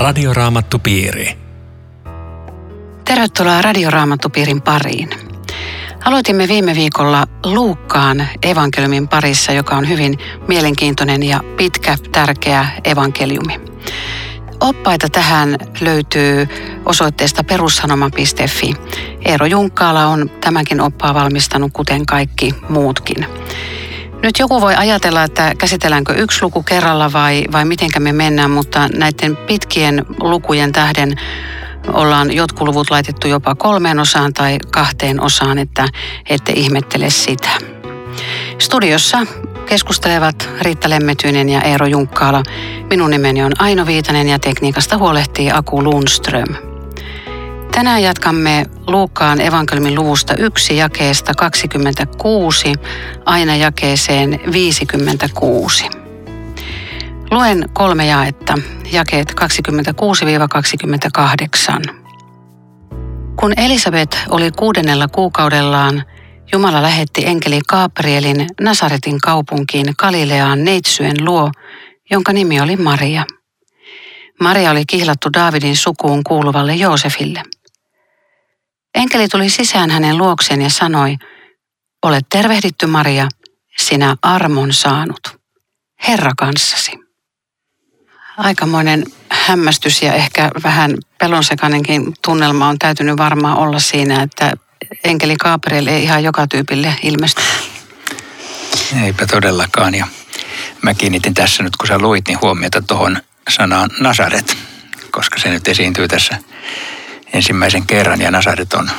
Radioraamattupiiri. Tervetuloa Radioraamattupiirin pariin. Aloitimme viime viikolla Luukkaan evankeliumin parissa, joka on hyvin mielenkiintoinen ja pitkä, tärkeä evankeliumi. Oppaita tähän löytyy osoitteesta perussanoma.fi. Eero Junkkaala on tämänkin oppaa valmistanut, kuten kaikki muutkin. Nyt joku voi ajatella, että käsitelläänkö yksi luku kerralla vai, vai mitenkä me mennään, mutta näiden pitkien lukujen tähden ollaan jotkut luvut laitettu jopa kolmeen osaan tai kahteen osaan, että ette ihmettele sitä. Studiossa keskustelevat Riitta Lemmetyinen ja Eero Junkkaala. Minun nimeni on Aino Viitanen ja tekniikasta huolehtii Aku Lundström. Tänään jatkamme Luukkaan evankeliumin luvusta 1 jakeesta 26 aina jakeeseen 56. Luen kolme jaetta, jakeet 26-28. Kun Elisabet oli kuudennella kuukaudellaan, Jumala lähetti enkeli Gabrielin Nasaretin kaupunkiin Galileaan neitsyen luo, jonka nimi oli Maria. Maria oli kihlattu Daavidin sukuun kuuluvalle Joosefille – Enkeli tuli sisään hänen luokseen ja sanoi, olet tervehditty Maria, sinä armon saanut. Herra kanssasi. Aikamoinen hämmästys ja ehkä vähän pelonsekainenkin tunnelma on täytynyt varmaan olla siinä, että enkeli Gabriel ei ihan joka tyypille ilmesty. Eipä todellakaan. Ja mä kiinnitin tässä nyt, kun sä luit, niin huomiota tuohon sanaan Nasaret, koska se nyt esiintyy tässä ensimmäisen kerran ja Nasaret on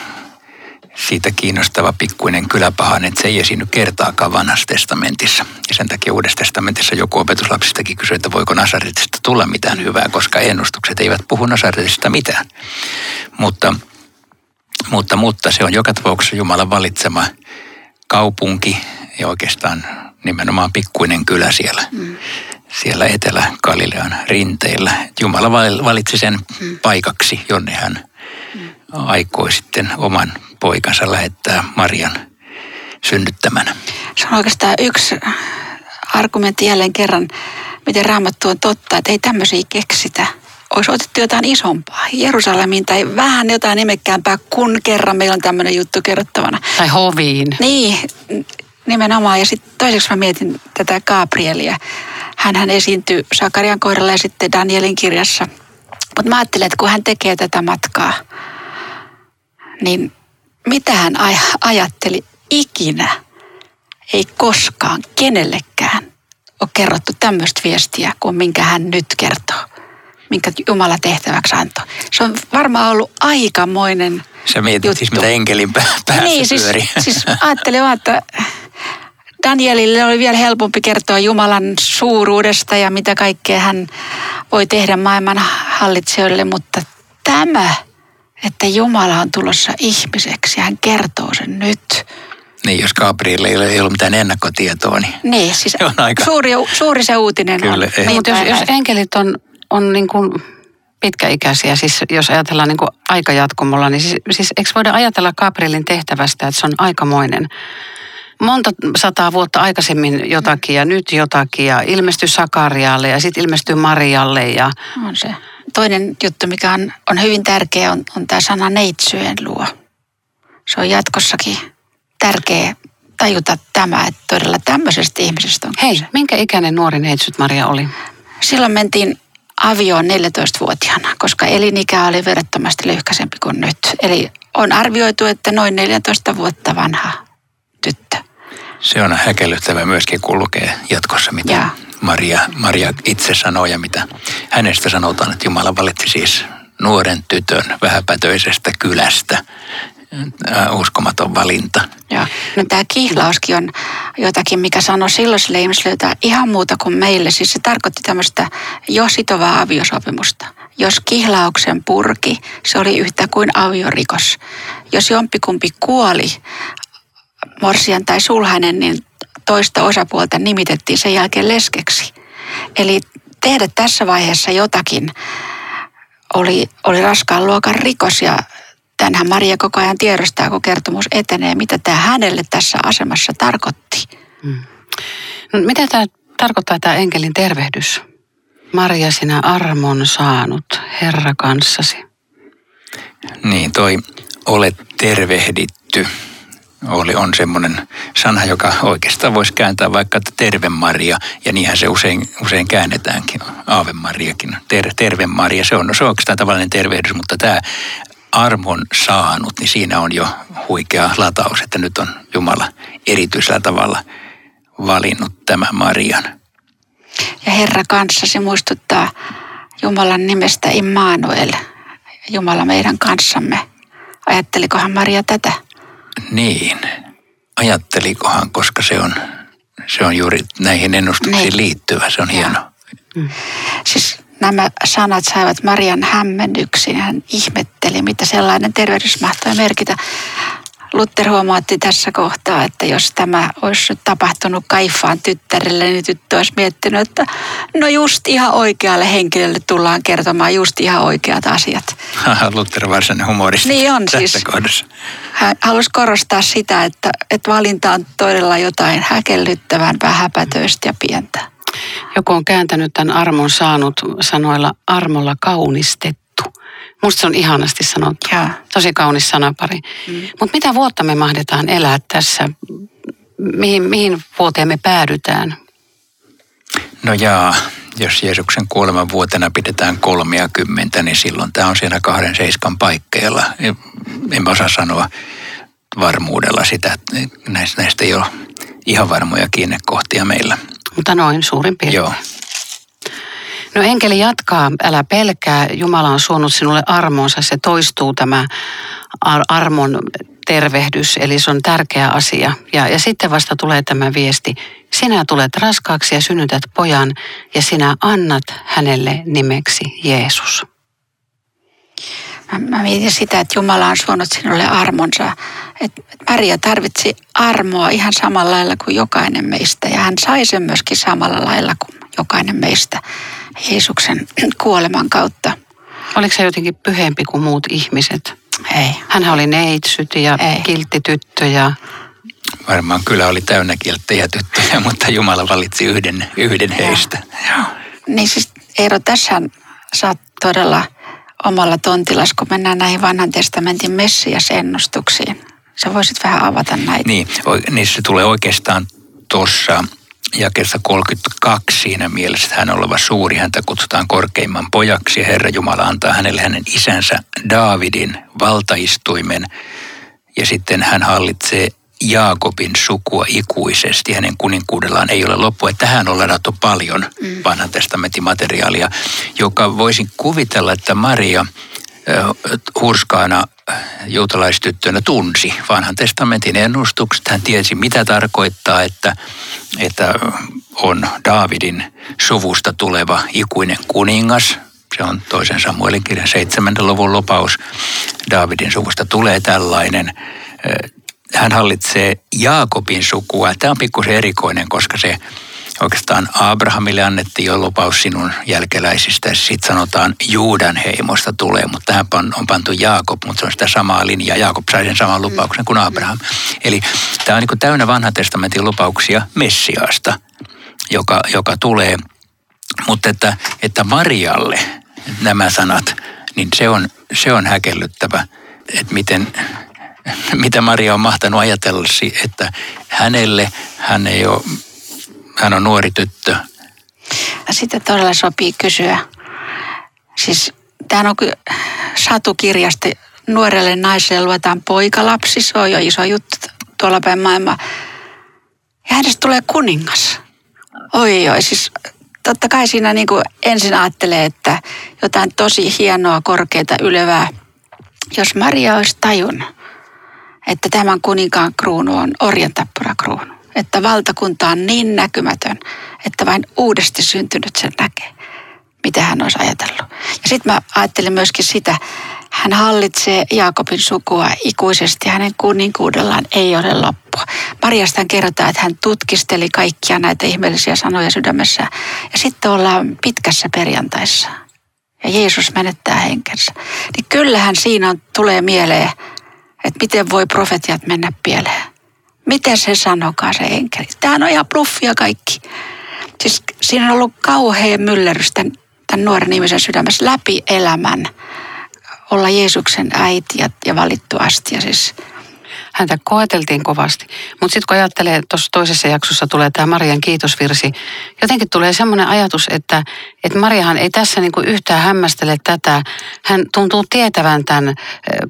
siitä kiinnostava pikkuinen kyläpahan, että se ei esiinny kertaakaan vanhassa testamentissa. Ja sen takia uudessa testamentissa joku opetuslapsistakin kysyy, että voiko Nasaretista tulla mitään hyvää, koska ennustukset eivät puhu Nasaretista mitään. Mutta, mutta, mutta se on joka tapauksessa Jumalan valitsema kaupunki ja oikeastaan nimenomaan pikkuinen kylä siellä. Mm siellä Etelä-Galilean rinteillä. Jumala valitsi sen mm. paikaksi, jonne hän aikoi sitten oman poikansa lähettää Marian synnyttämänä. Se on oikeastaan yksi argumentti jälleen kerran, miten raamattu on totta, että ei tämmöisiä keksitä. Olisi otettu jotain isompaa, Jerusalemiin tai vähän jotain nimekkäämpää, kun kerran meillä on tämmöinen juttu kerrottavana. Tai hoviin. Niin, nimenomaan. Ja sitten toiseksi mä mietin tätä Gabrielia. hän esiintyy Sakarian kohdalla ja sitten Danielin kirjassa. Mutta mä ajattelen, että kun hän tekee tätä matkaa – niin mitä hän ajatteli ikinä, ei koskaan kenellekään ole kerrottu tämmöistä viestiä kuin minkä hän nyt kertoo, minkä Jumala tehtäväksi antoi. Se on varmaan ollut aikamoinen Sä mietit juttu. siis, mitä enkelin päässä niin, siis, siis ajattelin vaan, että Danielille oli vielä helpompi kertoa Jumalan suuruudesta ja mitä kaikkea hän voi tehdä maailman hallitsijoille, mutta tämä että Jumala on tulossa ihmiseksi ja hän kertoo sen nyt. Niin, jos Gabriel ei ole mitään ennakkotietoa, niin, niin siis on aika... suuri, suuri se uutinen Kyllä, on. Niin, mutta jos, jos enkelit on, on niin kuin pitkäikäisiä, siis jos ajatellaan niin kuin aikajatkumolla, niin siis, siis eikö voida ajatella Gabrielin tehtävästä, että se on aikamoinen? Monta sataa vuotta aikaisemmin jotakin ja nyt jotakin ja ilmestyy Sakarialle ja sitten ilmestyy Marialle. Ja... On se toinen juttu, mikä on, on hyvin tärkeä, on, on tämä sana neitsyjen luo. Se on jatkossakin tärkeä tajuta tämä, että todella tämmöisestä ihmisestä on Hei, minkä ikäinen nuori neitsyt Maria oli? Silloin mentiin avioon 14-vuotiaana, koska elinikä oli verrattomasti lyhkäisempi kuin nyt. Eli on arvioitu, että noin 14 vuotta vanha tyttö. Se on häkellyttävä myöskin, kun lukee jatkossa, mitä ja. Maria, Maria itse sanoo ja mitä hänestä sanotaan, että Jumala valitsi siis nuoren tytön vähäpätöisestä kylästä. Äh, uskomaton valinta. Joo. No tämä kihlauskin on jotakin, mikä sanoo silloisille ihmisille jotain ihan muuta kuin meille. Siis se tarkoitti tämmöistä jo sitovaa aviosopimusta. Jos kihlauksen purki, se oli yhtä kuin aviorikos. Jos jompikumpi kuoli, morsian tai sulhanen, niin toista osapuolta nimitettiin sen jälkeen leskeksi. Eli tehdä tässä vaiheessa jotakin oli, oli raskaan luokan rikos ja tänhän Maria koko ajan tiedostaa, kun kertomus etenee, mitä tämä hänelle tässä asemassa tarkoitti. Hmm. No, mitä tämä tarkoittaa tämä enkelin tervehdys? Maria, sinä armon saanut, Herra kanssasi. Niin, toi olet tervehditty oli, on semmoinen sana, joka oikeastaan voisi kääntää vaikka että terve Maria, ja niinhän se usein, usein käännetäänkin, Aave Mariakin, ter, terve Maria, se on, no, se on oikeastaan tavallinen tervehdys, mutta tämä armon saanut, niin siinä on jo huikea lataus, että nyt on Jumala erityisellä tavalla valinnut tämän Marian. Ja Herra kanssasi muistuttaa Jumalan nimestä Immanuel, Jumala meidän kanssamme. Ajattelikohan Maria tätä? Niin, ajattelikohan, koska se on, se on juuri näihin ennustuksiin niin. liittyvä, se on ja. hieno. Mm. Siis nämä sanat saivat Marian hämmennyksiin. Hän ihmetteli, mitä sellainen tervehdys mahtoi merkitä. Luther huomaatti tässä kohtaa, että jos tämä olisi tapahtunut Kaifaan tyttärelle, niin tyttö olisi miettinyt, että no just ihan oikealle henkilölle tullaan kertomaan just ihan oikeat asiat. Luther varsinainen humoristi niin on siis. kohdassa. Hän halusi korostaa sitä, että, että valinta on todella jotain häkellyttävän vähäpätöistä ja pientä. Joku on kääntänyt tämän armon saanut sanoilla armolla kaunistettu Musta se on ihanasti sanottu. Ja. Tosi kaunis sanapari. Mm. Mutta mitä vuotta me mahdetaan elää tässä? Mihin, mihin vuoteen me päädytään? No jaa, jos Jeesuksen kuoleman vuotena pidetään kolmia kymmentä, niin silloin tämä on siinä kahden seiskan paikkeilla. En osaa sanoa varmuudella sitä, näistä, näistä ei ole ihan varmoja kiinnekohtia meillä. Mutta noin suurin piirtein. Joo. No enkeli jatkaa, älä pelkää, Jumala on suonut sinulle armonsa, se toistuu tämä ar- armon tervehdys, eli se on tärkeä asia. Ja, ja sitten vasta tulee tämä viesti, sinä tulet raskaaksi ja synnytät pojan ja sinä annat hänelle nimeksi Jeesus. Mä, mietin sitä, että Jumala on suonut sinulle armonsa. Että Maria tarvitsi armoa ihan samalla lailla kuin jokainen meistä ja hän sai sen myöskin samalla lailla kuin jokainen meistä. Jeesuksen kuoleman kautta. Oliko se jotenkin pyhempi kuin muut ihmiset? Ei. Hän oli neitsyt ja Ei. kiltti tyttö ja... Varmaan kyllä oli täynnä kilttejä tyttöjä, mutta Jumala valitsi yhden, yhden heistä. Joo. Niin siis Eero, tässä saat todella omalla tontillas, kun mennään näihin vanhan testamentin messiasennustuksiin. Sä voisit vähän avata näitä. Niin, niin se tulee oikeastaan tuossa jakeessa 32 siinä mielessä, että hän on oleva suuri, häntä kutsutaan korkeimman pojaksi ja Herra Jumala antaa hänelle hänen isänsä Daavidin valtaistuimen ja sitten hän hallitsee Jaakobin sukua ikuisesti. Hänen kuninkuudellaan ei ole loppu. Että tähän on ladattu paljon mm. vanhan testamentin materiaalia, joka voisin kuvitella, että Maria hurskaana juutalaistyttönä tunsi vanhan testamentin ennustukset. Hän tiesi, mitä tarkoittaa, että, että on Daavidin suvusta tuleva ikuinen kuningas. Se on toisen Samuelin kirjan seitsemännen luvun lopaus. Daavidin suvusta tulee tällainen. Hän hallitsee Jaakobin sukua. Tämä on pikkusen erikoinen, koska se Oikeastaan Abrahamille annettiin jo lupaus sinun jälkeläisistä. Sitten sanotaan Juudan heimosta tulee, mutta tähän on pantu Jaakob, mutta se on sitä samaa linjaa. Jaakob sai sen saman lupauksen kuin Abraham. Eli tämä on niin täynnä vanhan testamentin lupauksia Messiaasta, joka, joka tulee. Mutta että, että Marialle nämä sanat, niin se on, se on häkellyttävä, että miten, mitä Maria on mahtanut ajatella, että hänelle hän ei ole hän on nuori tyttö. Sitten todella sopii kysyä. Siis tämä on satukirjasta nuorelle naiselle luetaan poikalapsi. Se on jo iso juttu tuolla päin maailmaa. Ja hänestä tulee kuningas. Oi oi, siis totta kai siinä niin kuin ensin ajattelee, että jotain tosi hienoa, korkeita, ylevää. Jos Maria olisi tajunnut, että tämän kuninkaan kruunu on kruunu että valtakunta on niin näkymätön, että vain uudesti syntynyt sen näkee, mitä hän olisi ajatellut. Ja sitten mä ajattelin myöskin sitä, hän hallitsee Jaakobin sukua ikuisesti, hänen kuninkuudellaan ei ole loppua. Marjastaan kerrotaan, että hän tutkisteli kaikkia näitä ihmeellisiä sanoja sydämessä. Ja sitten ollaan pitkässä perjantaissa. Ja Jeesus menettää henkensä. Niin kyllähän siinä on, tulee mieleen, että miten voi profetiat mennä pieleen. Miten se sanokaa se enkeli? Tämähän on ihan bluffia kaikki. Siis siinä on ollut kauhea myllerrys tämän tämän nuoren ihmisen sydämessä läpi elämän olla Jeesuksen äiti ja, ja valittu asti. Ja siis Häntä koeteltiin kovasti. Mutta sitten kun ajattelee, tuossa toisessa jaksossa tulee tämä Marian kiitosvirsi, jotenkin tulee semmoinen ajatus, että, että Mariahan ei tässä niinku yhtään hämmästele tätä. Hän tuntuu tietävän tämän eh,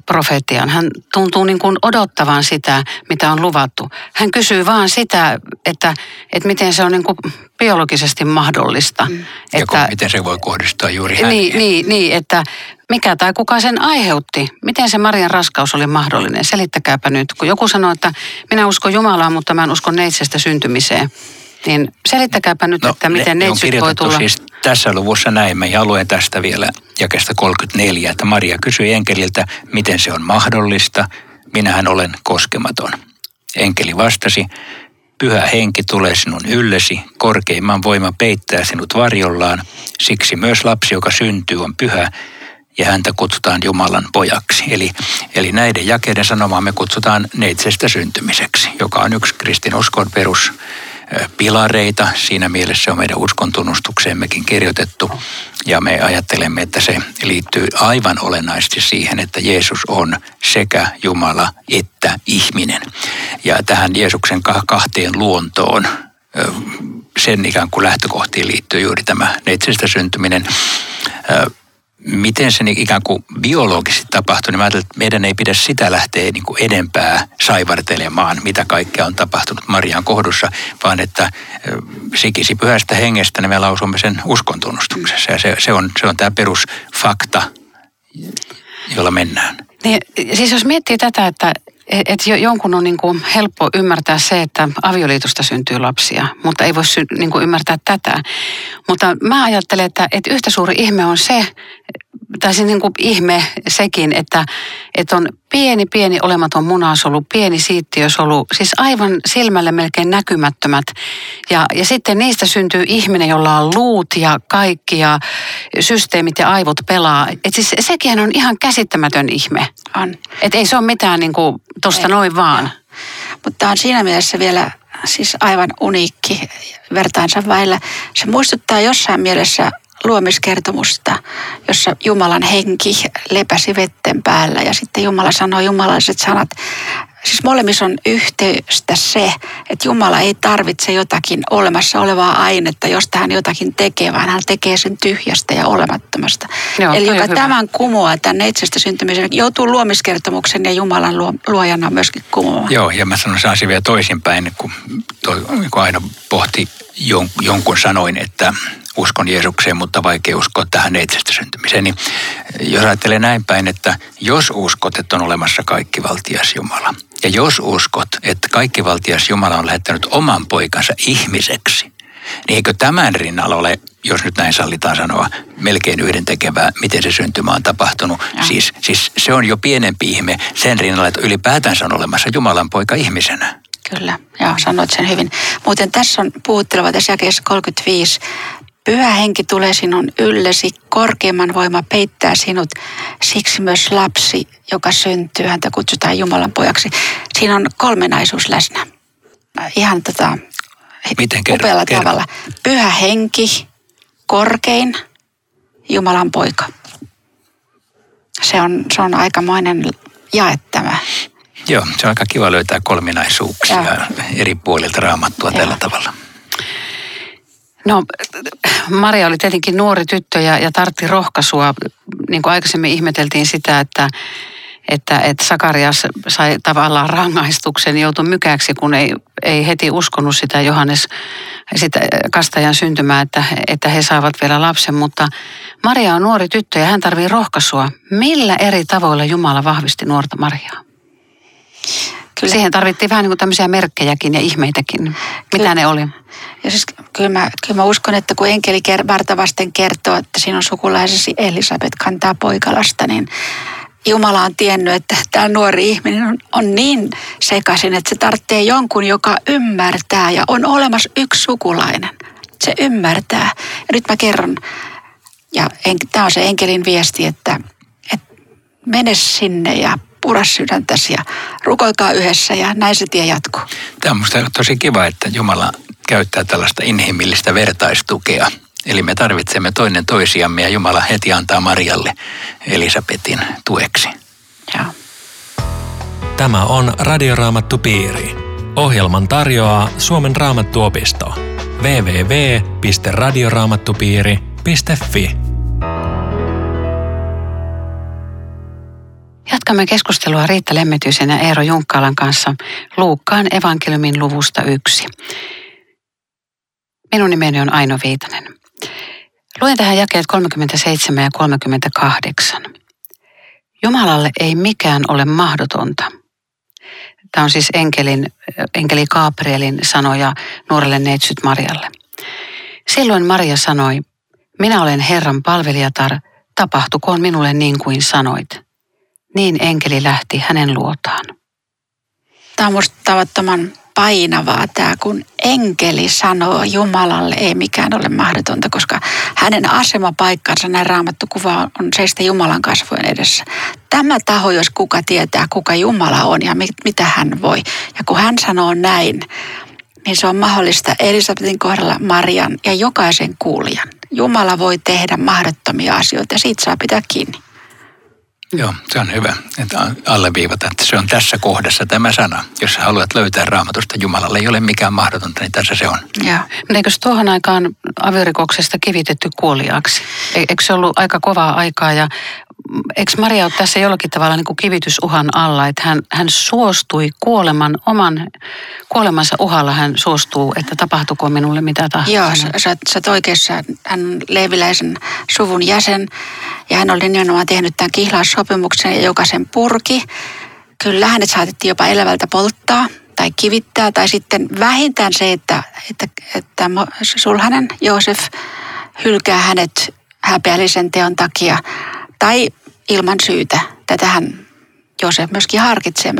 profetian. Hän tuntuu niinku odottavan sitä, mitä on luvattu. Hän kysyy vaan sitä, että, että miten se on niinku biologisesti mahdollista. Mm. Ja Että, kun, miten se voi kohdistua juuri häneen. niin, niin, niin, että mikä tai kuka sen aiheutti? Miten se Marian raskaus oli mahdollinen? Selittäkääpä nyt. Kun joku sanoo, että minä uskon Jumalaan, mutta mä en usko neitsestä syntymiseen. Niin selittäkääpä nyt, että miten ne on neitsyt voi kirjoitettu tulla. siis tässä luvussa näin. Mä ja luen tästä vielä jakesta 34, että Maria kysyi enkeliltä, miten se on mahdollista. Minähän olen koskematon. Enkeli vastasi, pyhä henki tulee sinun yllesi, korkeimman voima peittää sinut varjollaan. Siksi myös lapsi, joka syntyy, on pyhä ja häntä kutsutaan Jumalan pojaksi. Eli, eli näiden jakeiden sanomaa me kutsutaan neitsestä syntymiseksi, joka on yksi kristinuskon perus pilareita. Siinä mielessä on meidän uskon tunnustukseemmekin kirjoitettu. Ja me ajattelemme, että se liittyy aivan olennaisesti siihen, että Jeesus on sekä Jumala että ihminen. Ja tähän Jeesuksen ka- kahteen luontoon sen ikään kuin lähtökohtiin liittyy juuri tämä neitsestä syntyminen. Miten se ikään kuin biologisesti tapahtui, niin mä ajattelin, että meidän ei pidä sitä lähteä niin kuin edempää saivartelemaan, mitä kaikkea on tapahtunut Marian kohdussa, vaan että sikisi pyhästä hengestä, niin me lausumme sen uskontunnustuksessa. Ja se, se, on, se on tämä perusfakta, jolla mennään. Niin, siis jos miettii tätä, että et jo- jonkun on niin kuin helppo ymmärtää se, että avioliitosta syntyy lapsia, mutta ei voi sy- niin kuin ymmärtää tätä. Mutta mä ajattelen, että, että yhtä suuri ihme on se, tai se niin kuin ihme sekin, että, että on pieni, pieni olematon munasolu, pieni siittiösolu, siis aivan silmälle melkein näkymättömät. Ja, ja sitten niistä syntyy ihminen, jolla on luut ja kaikki ja systeemit ja aivot pelaa. Et siis sekin on ihan käsittämätön ihme. on. Et ei se ole mitään niin kuin tosta Ei. noin vaan. Mutta on siinä mielessä vielä siis aivan uniikki vertaansa vailla. Se muistuttaa jossain mielessä luomiskertomusta, jossa Jumalan henki lepäsi vetten päällä ja sitten Jumala sanoi jumalaiset sanat. Siis molemmissa on yhteystä se, että Jumala ei tarvitse jotakin olemassa olevaa ainetta, josta hän jotakin tekee, vaan hän tekee sen tyhjästä ja olemattomasta. Joo, Eli joka hyvä. tämän kumoaa, tämän neitsestä syntymisen, joutuu luomiskertomuksen ja Jumalan luo, luojana myöskin kumoamaan. Joo, ja mä sanon sen asian vielä toisinpäin, kun, toi, kun aina pohti jon, jonkun sanoin, että uskon Jeesukseen, mutta vaikea uskoa tähän neitsestä syntymiseen. Niin jos ajattelee näin päin, että jos uskot, että on olemassa kaikkivaltias Jumala, ja jos uskot, että kaikkivaltias Jumala on lähettänyt oman poikansa ihmiseksi, niin eikö tämän rinnalla ole, jos nyt näin sallitaan sanoa, melkein yhdentekevää, miten se syntymä on tapahtunut. Ja. Siis, siis se on jo pienempi ihme sen rinnalla, että ylipäätänsä on olemassa Jumalan poika ihmisenä. Kyllä, joo, sanoit sen hyvin. Muuten tässä on puhutteleva tässä jakeessa 35. Pyhä henki tulee sinun yllesi, korkeimman voima peittää sinut. Siksi myös lapsi, joka syntyy, häntä kutsutaan Jumalan pojaksi. Siinä on kolmenaisuus läsnä. Ihan tota, Miten kerro- upealla kerro. tavalla. Pyhä henki, korkein, Jumalan poika. Se on, se on aikamoinen jae tämä. Joo, se on aika kiva löytää kolminaisuuksia Joo. eri puolilta raamattua Joo. tällä tavalla. No, Maria oli tietenkin nuori tyttö ja, ja tartti rohkaisua. Niin kuin aikaisemmin ihmeteltiin sitä, että, että, että Sakarias sai tavallaan rangaistuksen, joutui mykäksi, kun ei, ei heti uskonut sitä Johannes, sitä kastajan syntymää, että, että he saavat vielä lapsen. Mutta Maria on nuori tyttö ja hän tarvii rohkaisua. Millä eri tavoilla Jumala vahvisti nuorta Mariaa? Kyllä. Siihen tarvittiin vähän niin kuin tämmöisiä merkkejäkin ja ihmeitäkin. Mitä Kyllä. ne oli? Ja siis kyllä mä, kyllä mä uskon, että kun enkeli ker- varta vasten kertoo, että sinun sukulaisesi Elisabet kantaa poikalasta, niin Jumala on tiennyt, että tämä nuori ihminen on, on niin sekaisin, että se tarvitsee jonkun, joka ymmärtää ja on olemassa yksi sukulainen. Se ymmärtää. Ja nyt mä kerron, ja en, tämä on se enkelin viesti, että, että mene sinne ja pura sydäntäsi ja rukoikaa yhdessä ja näin se tie jatkuu. Tämä on minusta tosi kiva, että Jumala käyttää tällaista inhimillistä vertaistukea Eli me tarvitsemme toinen toisiamme ja Jumala heti antaa Marialle Elisabetin tueksi. Joo. Tämä on Radioraamattu Piiri. Ohjelman tarjoaa Suomen raamattuopisto. www.radioraamattupiiri.fi Jatkamme keskustelua Riitta Lemmetyisen ja Eero Junkkaalan kanssa Luukkaan evankeliumin luvusta yksi. Minun nimeni on Aino Viitanen. Luen tähän jakeet 37 ja 38. Jumalalle ei mikään ole mahdotonta. Tämä on siis enkelin, enkeli Gabrielin sanoja nuorelle neitsyt Marialle. Silloin Maria sanoi, minä olen Herran palvelijatar, tapahtukoon minulle niin kuin sanoit. Niin enkeli lähti hänen luotaan. Tämä on minusta tavattoman painavaa tämä, kun enkeli sanoo Jumalalle ei mikään ole mahdotonta, koska hänen asemapaikkansa, näin raamattu kuva on seistä Jumalan kasvojen edessä. Tämä taho, jos kuka tietää, kuka Jumala on ja mit, mitä hän voi. Ja kun hän sanoo näin, niin se on mahdollista Elisabetin kohdalla Marian ja jokaisen kuulijan. Jumala voi tehdä mahdottomia asioita ja siitä saa pitää kiinni. Joo, se on hyvä, että alleviivata, että se on tässä kohdassa tämä sana. Jos haluat löytää raamatusta Jumalalle, ei ole mikään mahdotonta, niin tässä se on. Joo. Eikö tuohon aikaan aviorikoksesta kivitetty kuoliaaksi? E- eikö se ollut aika kovaa aikaa ja eikö Maria ole tässä jollakin tavalla niin kuin kivitysuhan alla, että hän, hän suostui kuoleman, oman kuolemansa uhalla hän suostuu, että tapahtuko minulle mitä tahansa. Joo, sä, sä, sä oikeassa. Hän on leiviläisen suvun jäsen ja hän oli nimenomaan tehnyt tämän kihlaussopimuksen ja jokaisen purki. Kyllä hänet saatettiin jopa elävältä polttaa tai kivittää tai sitten vähintään se, että, että, että sulhanen Joosef hylkää hänet häpeällisen teon takia tai ilman syytä. Tätähän Joosef myöskin harkitsee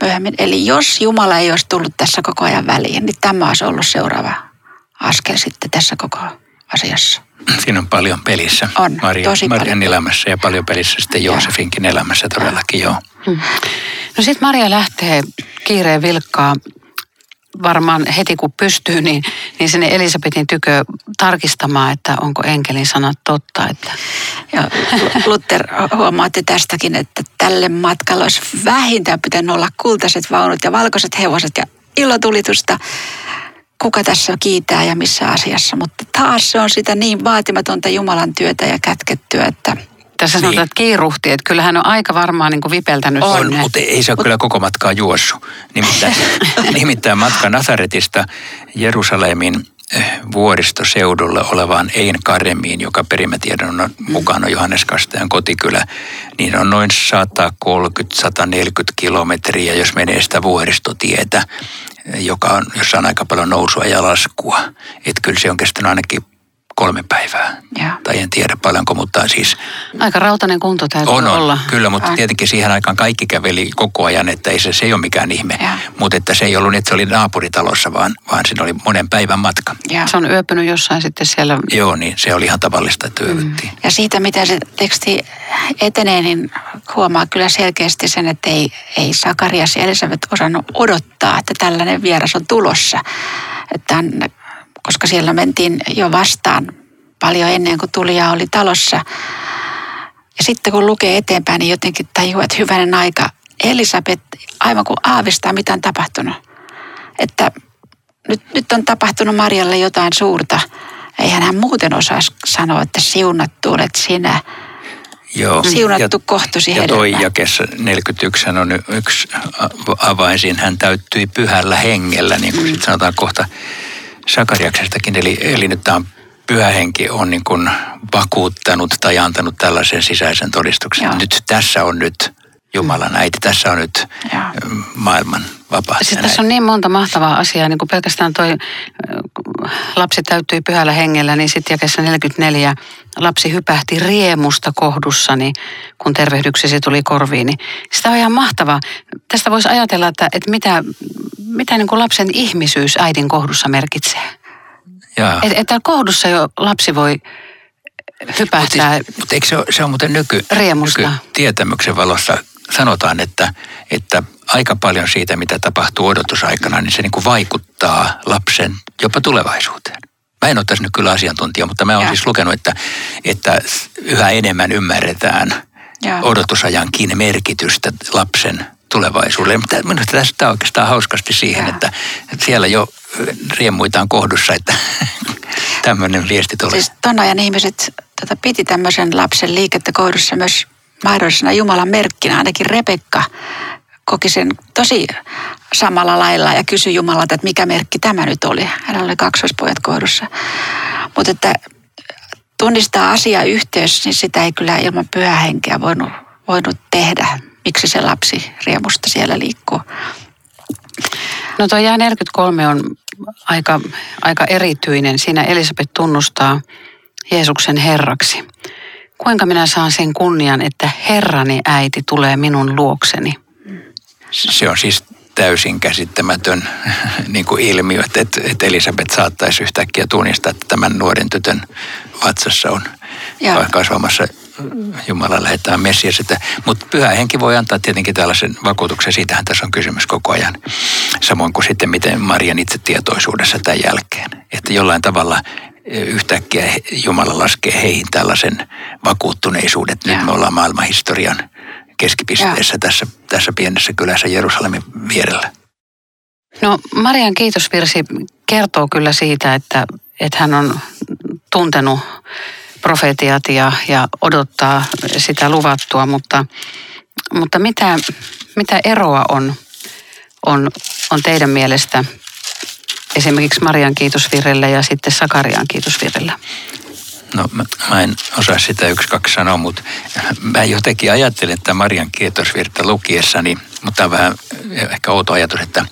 myöhemmin. Eli jos Jumala ei olisi tullut tässä koko ajan väliin, niin tämä olisi ollut seuraava askel sitten tässä koko asiassa. Siinä on paljon pelissä. On, Maria, tosi Marian paljon. elämässä ja paljon pelissä sitten Joosefinkin elämässä todellakin, joo. No sitten Maria lähtee kiireen vilkkaa varmaan heti kun pystyy, niin, niin sinne Elisabetin tykö tarkistamaan, että onko enkelin sanat totta. Että Ja Luther huomaatti tästäkin, että tälle matkalle olisi vähintään pitänyt olla kultaiset vaunut ja valkoiset hevoset ja ilotulitusta. Kuka tässä kiitää ja missä asiassa, mutta taas se on sitä niin vaatimatonta Jumalan työtä ja kätkettyä, että tässä Niin. sanotaan, että kiiruhti, että kyllä hän on aika varmaan niin kuin vipeltänyt On, sinne. mutta ei se ole kyllä koko matkaa juossut. Nimittäin, nimittäin matka Nasaretista Jerusalemin eh, vuoristoseudulle olevaan Ein Karemiin, joka perimätiedon mukaan on Johannes Kastajan kotikylä, niin on noin 130-140 kilometriä, jos menee sitä vuoristotietä, eh, joka on, jossa on aika paljon nousua ja laskua. Että kyllä se on kestänyt ainakin kolme päivää. Joo. Tai en tiedä paljonko, mutta siis Aika rautainen kunto täytyy on, on, olla. kyllä, mutta Ai. tietenkin siihen aikaan kaikki käveli koko ajan, että ei se, se ei ole mikään ihme. Joo. Mutta että se ei ollut niin, että se oli naapuritalossa, vaan, vaan siinä oli monen päivän matka. ja, Se on yöpynyt jossain sitten siellä. Joo, niin se oli ihan tavallista, että yövyttiin. ja siitä, miten se teksti etenee, niin huomaa kyllä selkeästi sen, että ei, ei Sakarias ja Elisabeth osannut odottaa, että tällainen vieras on tulossa. Että hän, koska siellä mentiin jo vastaan paljon ennen kuin tulija oli talossa. Ja sitten kun lukee eteenpäin, niin jotenkin tajuaa, että hyvänen aika. Elisabeth aivan kuin aavistaa, mitä on tapahtunut. Että nyt, nyt on tapahtunut Marjalle jotain suurta. Eihän hän muuten osaa sanoa, että siunattu olet sinä. Joo. Siunattu kohtusi Ja toi hedelmä. jakessa 41 on yksi a- avain. Hän täyttyi pyhällä hengellä, niin kuin mm. sit sanotaan kohta Sakariaksestakin. Eli, eli nyt tämä pyhä henki on niin kuin vakuuttanut tai antanut tällaisen sisäisen todistuksen. Joo. Nyt tässä on nyt Jumalan äiti, tässä on nyt mm, maailman vapaa. Siis tässä on niin monta mahtavaa asiaa, niin kuin pelkästään toi lapsi täyttyi pyhällä hengellä, niin sitten jakessa 44 lapsi hypähti riemusta kohdussani, kun tervehdyksesi tuli korviin. Niin sitä on ihan mahtavaa. Tästä voisi ajatella, että, että mitä, mitä niin kuin lapsen ihmisyys äidin kohdussa merkitsee. Jaa. Että, että kohdussa jo lapsi voi hypähtää. Mutta siis, eikö se ole, se on muuten nyky, nykytietämyksen valossa sanotaan, että, että aika paljon siitä, mitä tapahtuu odotusaikana, niin se niin kuin vaikuttaa lapsen jopa tulevaisuuteen. Mä en ole tässä nyt kyllä asiantuntija, mutta mä oon siis lukenut, että, että yhä enemmän ymmärretään Joo. odotusajankin merkitystä lapsen tulevaisuudelle. Mutta minusta tästä on oikeastaan hauskasti siihen, että, että siellä jo riemuitaan kohdussa, että tämmöinen viesti tulee. Siis ton ajan ihmiset tota, piti tämmöisen lapsen liikettä kohdussa myös mahdollisena Jumalan merkkinä. Ainakin Rebekka koki sen tosi samalla lailla ja kysyi Jumalalta, että mikä merkki tämä nyt oli. Hänellä oli kaksoispojat kohdussa. Mutta että tunnistaa asiayhteys, niin sitä ei kyllä ilman pyhää henkeä voinut, voinut tehdä. Miksi se lapsi riemusta siellä liikkuu. No tuo jää 43 on aika, aika erityinen. Siinä Elisabet tunnustaa Jeesuksen Herraksi. Kuinka minä saan sen kunnian, että Herrani äiti tulee minun luokseni? Se on siis täysin käsittämätön niin kuin ilmiö, että, että- että Elisabet saattaisi yhtäkkiä tunnistaa, että tämän nuoren tytön vatsassa on Joo. kasvamassa Jumala lähettää Messias. Että, mutta pyhä henki voi antaa tietenkin tällaisen vakuutuksen, siitähän tässä on kysymys koko ajan. Samoin kuin sitten miten Marian itse tietoisuudessa tämän jälkeen. Että jollain tavalla yhtäkkiä Jumala laskee heihin tällaisen vakuuttuneisuuden, että nyt me ollaan maailmanhistorian keskipisteessä tässä, tässä pienessä kylässä Jerusalemin vierellä. No Marian kiitosvirsi kertoo kyllä siitä, että, että hän on tuntenut profetiat ja, ja odottaa sitä luvattua, mutta, mutta mitä, mitä eroa on, on, on teidän mielestä esimerkiksi Marian kiitosvirrellä ja sitten Sakarian kiitosvirrellä? No mä, mä en osaa sitä yksi kaksi sanoa, mutta mä jotenkin ajattelin, että Marian kiitosvirta lukiessani, mutta on vähän ehkä outo ajatus, että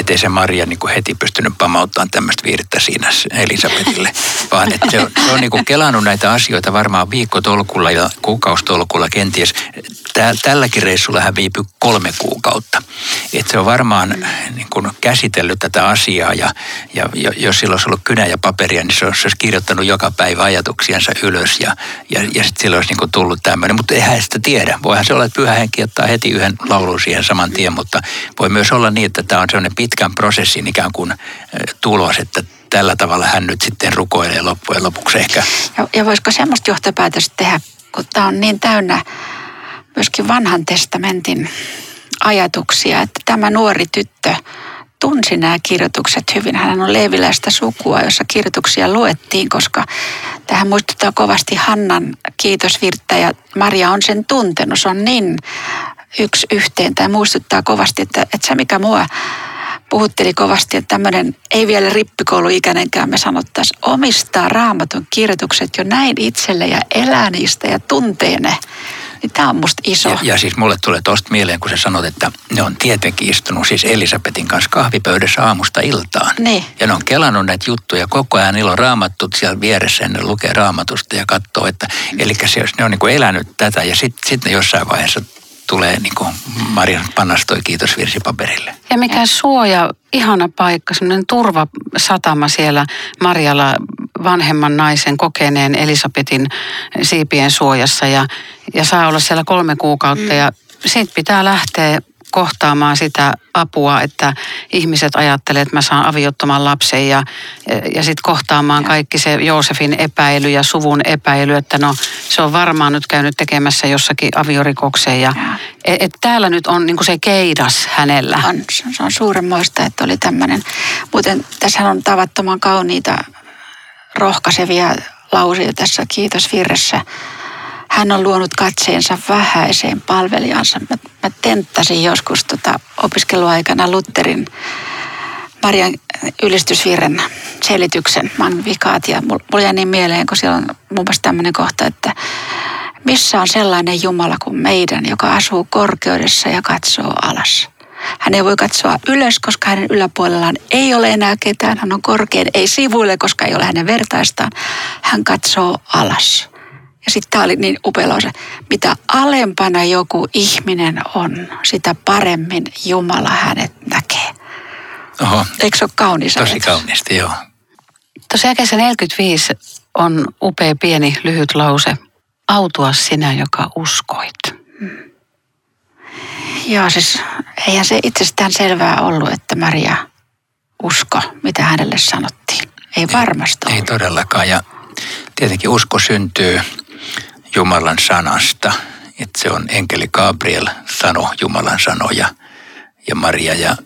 ettei se Maria niin kuin heti pystynyt pamauttamaan tämmöistä virttä siinä Elisabetille, vaan että se on, se on niin kuin kelannut näitä asioita varmaan viikkotolkulla ja kuukaustolkulla kenties. Tää, tälläkin reissulla hän viipyi kolme kuukautta. Että se on varmaan niin kuin käsitellyt tätä asiaa ja, ja jo- jos sillä olisi ollut kynä ja paperia, niin se olisi, se olisi kirjoittanut joka päivä ajatuksiansa ylös ja, ja, ja sitten sillä olisi niin kuin tullut tämmöinen. Mutta eihän sitä tiedä. Voihan se olla, että pyhä henki ottaa heti yhden laulun siihen saman tien, mutta voi myös olla niin, että tämä on sellainen pitkän prosessin ikään kuin eh, tulos, että tällä tavalla hän nyt sitten rukoilee loppujen lopuksi ehkä. Ja, ja voisiko semmoista johtopäätöstä tehdä, kun tämä on niin täynnä myöskin vanhan testamentin ajatuksia, että tämä nuori tyttö tunsi nämä kirjoitukset hyvin. Hän on leeviläistä sukua, jossa kirjoituksia luettiin, koska tähän muistuttaa kovasti Hannan kiitosvirttä ja Maria on sen tuntenut. Se on niin yksi yhteen. Tämä muistuttaa kovasti, että, että se mikä mua puhutteli kovasti, että tämmöinen ei vielä rippikouluikäinenkään me sanottaisiin omistaa raamatun kirjoitukset jo näin itselle ja elää niistä ja tuntee ne. Niin tämä on musta iso. Ja, ja siis mulle tulee tosta mieleen, kun sä sanot, että ne on tietenkin istunut siis Elisabetin kanssa kahvipöydässä aamusta iltaan. Niin. Ja ne on kelannut näitä juttuja koko ajan, niillä on raamattu siellä vieressä ja ne lukee raamatusta ja katsoo, että eli se, ne on niin kuin elänyt tätä ja sitten sit ne jossain vaiheessa tulee niin kuin Marian pannastoi kiitosvirsi paperille. Ja mikä suoja, ihana paikka, semmoinen turvasatama siellä Marjalla vanhemman naisen kokeneen Elisabetin siipien suojassa ja, ja saa olla siellä kolme kuukautta ja siitä pitää lähteä kohtaamaan sitä apua, että ihmiset ajattelee, että mä saan aviottoman lapsen ja, ja sitten kohtaamaan kaikki se Joosefin epäily ja suvun epäily, että no se on varmaan nyt käynyt tekemässä jossakin aviorikokseen ja et, et täällä nyt on niinku se keidas hänellä. On, se on- suuremmoista, että oli tämmöinen. Muuten tässä on tavattoman kauniita, rohkaisevia lauseita tässä kiitosvirressä. Hän on luonut katseensa vähäiseen palvelijansa. Mä, mä tenttasin joskus tota opiskeluaikana Lutherin Marian ylistysvirren selityksen Magnificat. Ja mulla jäi niin mieleen, kun siellä on muun muassa tämmöinen kohta, että missä on sellainen Jumala kuin meidän, joka asuu korkeudessa ja katsoo alas. Hän ei voi katsoa ylös, koska hänen yläpuolellaan ei ole enää ketään. Hän on korkein, ei sivuille, koska ei ole hänen vertaistaan. Hän katsoo alas. Ja sitten tämä oli niin upea lause. Mitä alempana joku ihminen on, sitä paremmin Jumala hänet näkee. Oho, Eikö se ole kaunis tosi ajatus? kauniisti, joo. Tuossa jakeessa 45 on upea pieni lyhyt lause. Autua sinä, joka uskoit. Joo, siis eihän se itsestään selvää ollut, että Maria usko, mitä hänelle sanottiin. Ei varmasti Ei, ei todellakaan. Ja tietenkin usko syntyy Jumalan sanasta. Että se on enkeli Gabriel sano Jumalan sanoja ja Maria ja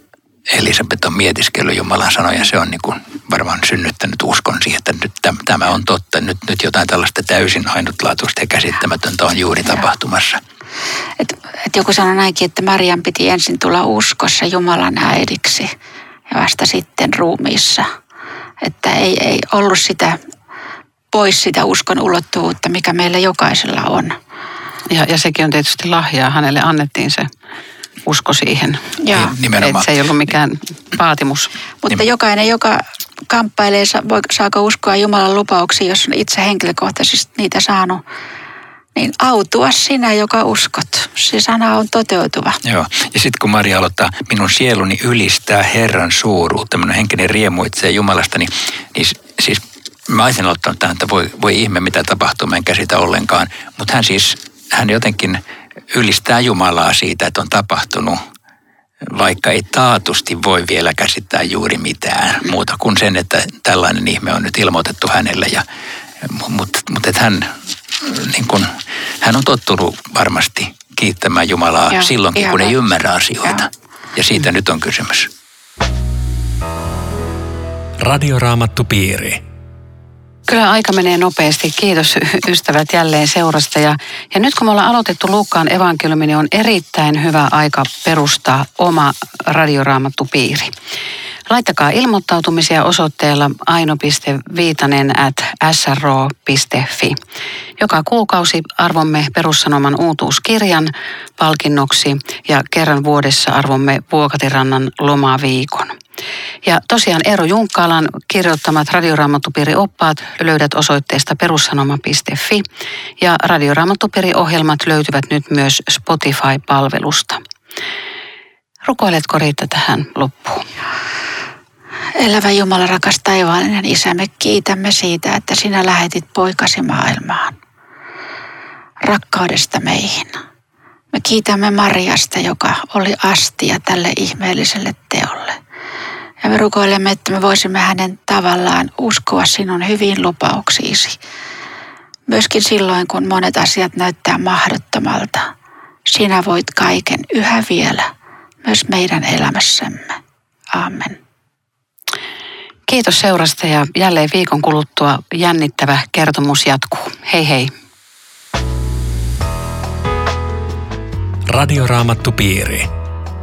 Elisabeth on mietiskellyt Jumalan sanoja. Se on niin kuin varmaan synnyttänyt uskon siihen, että nyt tämä on totta. Nyt, nyt jotain tällaista täysin ainutlaatuista ja käsittämätöntä on juuri tapahtumassa. Et, et joku sanoi näinkin, että Marian piti ensin tulla uskossa Jumalan äidiksi ja vasta sitten ruumiissa. Että ei, ei ollut sitä pois sitä uskon ulottuvuutta, mikä meillä jokaisella on. Ja, ja sekin on tietysti lahjaa. Hänelle annettiin se usko siihen. Ja, Niin, nimenomaan. Et se ei ollut mikään vaatimus. mutta Niin- jokainen, joka kamppailee, voi, saako uskoa Jumalan lupauksiin, jos on itse henkilökohtaisesti niitä saanut, niin autua sinä, joka uskot. Se sana on toteutuva. Joo. Ja sitten kun Maria aloittaa, minun sieluni ylistää Herran suuruutta, minun henkeni riemuitsee Jumalasta, niin, niin siis mä olisin aloittanut tähän, että voi, voi ihme mitä tapahtuu, mä en käsitä ollenkaan. Mutta hän siis, hän jotenkin ylistää Jumalaa siitä, että on tapahtunut, vaikka ei taatusti voi vielä käsittää juuri mitään muuta kuin sen, että tällainen ihme on nyt ilmoitettu hänelle. Ja, mutta mut että hän, niin kun, hän on tottunut varmasti kiittämään Jumalaa Joo, silloinkin, kun ei ymmärrä asioita. Joo. Ja siitä nyt on kysymys. Radioraamattupiiri. Kyllä aika menee nopeasti. Kiitos ystävät jälleen seurasta. Ja, ja nyt kun me ollaan aloitettu Luukkaan evankeliumi, niin on erittäin hyvä aika perustaa oma radioraamattupiiri. Laittakaa ilmoittautumisia osoitteella aino.viitanen at sro.fi. Joka kuukausi arvomme perussanoman uutuuskirjan palkinnoksi ja kerran vuodessa arvomme Vuokatirannan lomaviikon. Ja tosiaan Eero Junkkaalan kirjoittamat radioraamattupiiri-oppaat löydät osoitteesta perussanoma.fi ja radioraamattupiiri-ohjelmat löytyvät nyt myös Spotify-palvelusta. Rukoiletko Riitta tähän loppuun? Elävä Jumala, rakas taivaallinen Isä, me kiitämme siitä, että sinä lähetit poikasi maailmaan. Rakkaudesta meihin. Me kiitämme Mariasta, joka oli astia tälle ihmeelliselle teolle. Ja me rukoilemme, että me voisimme hänen tavallaan uskoa sinun hyviin lupauksiisi. Myöskin silloin, kun monet asiat näyttää mahdottomalta. Sinä voit kaiken yhä vielä, myös meidän elämässämme. Amen. Kiitos seurasta ja jälleen viikon kuluttua jännittävä kertomus jatkuu. Hei hei! Radioraamattupiiri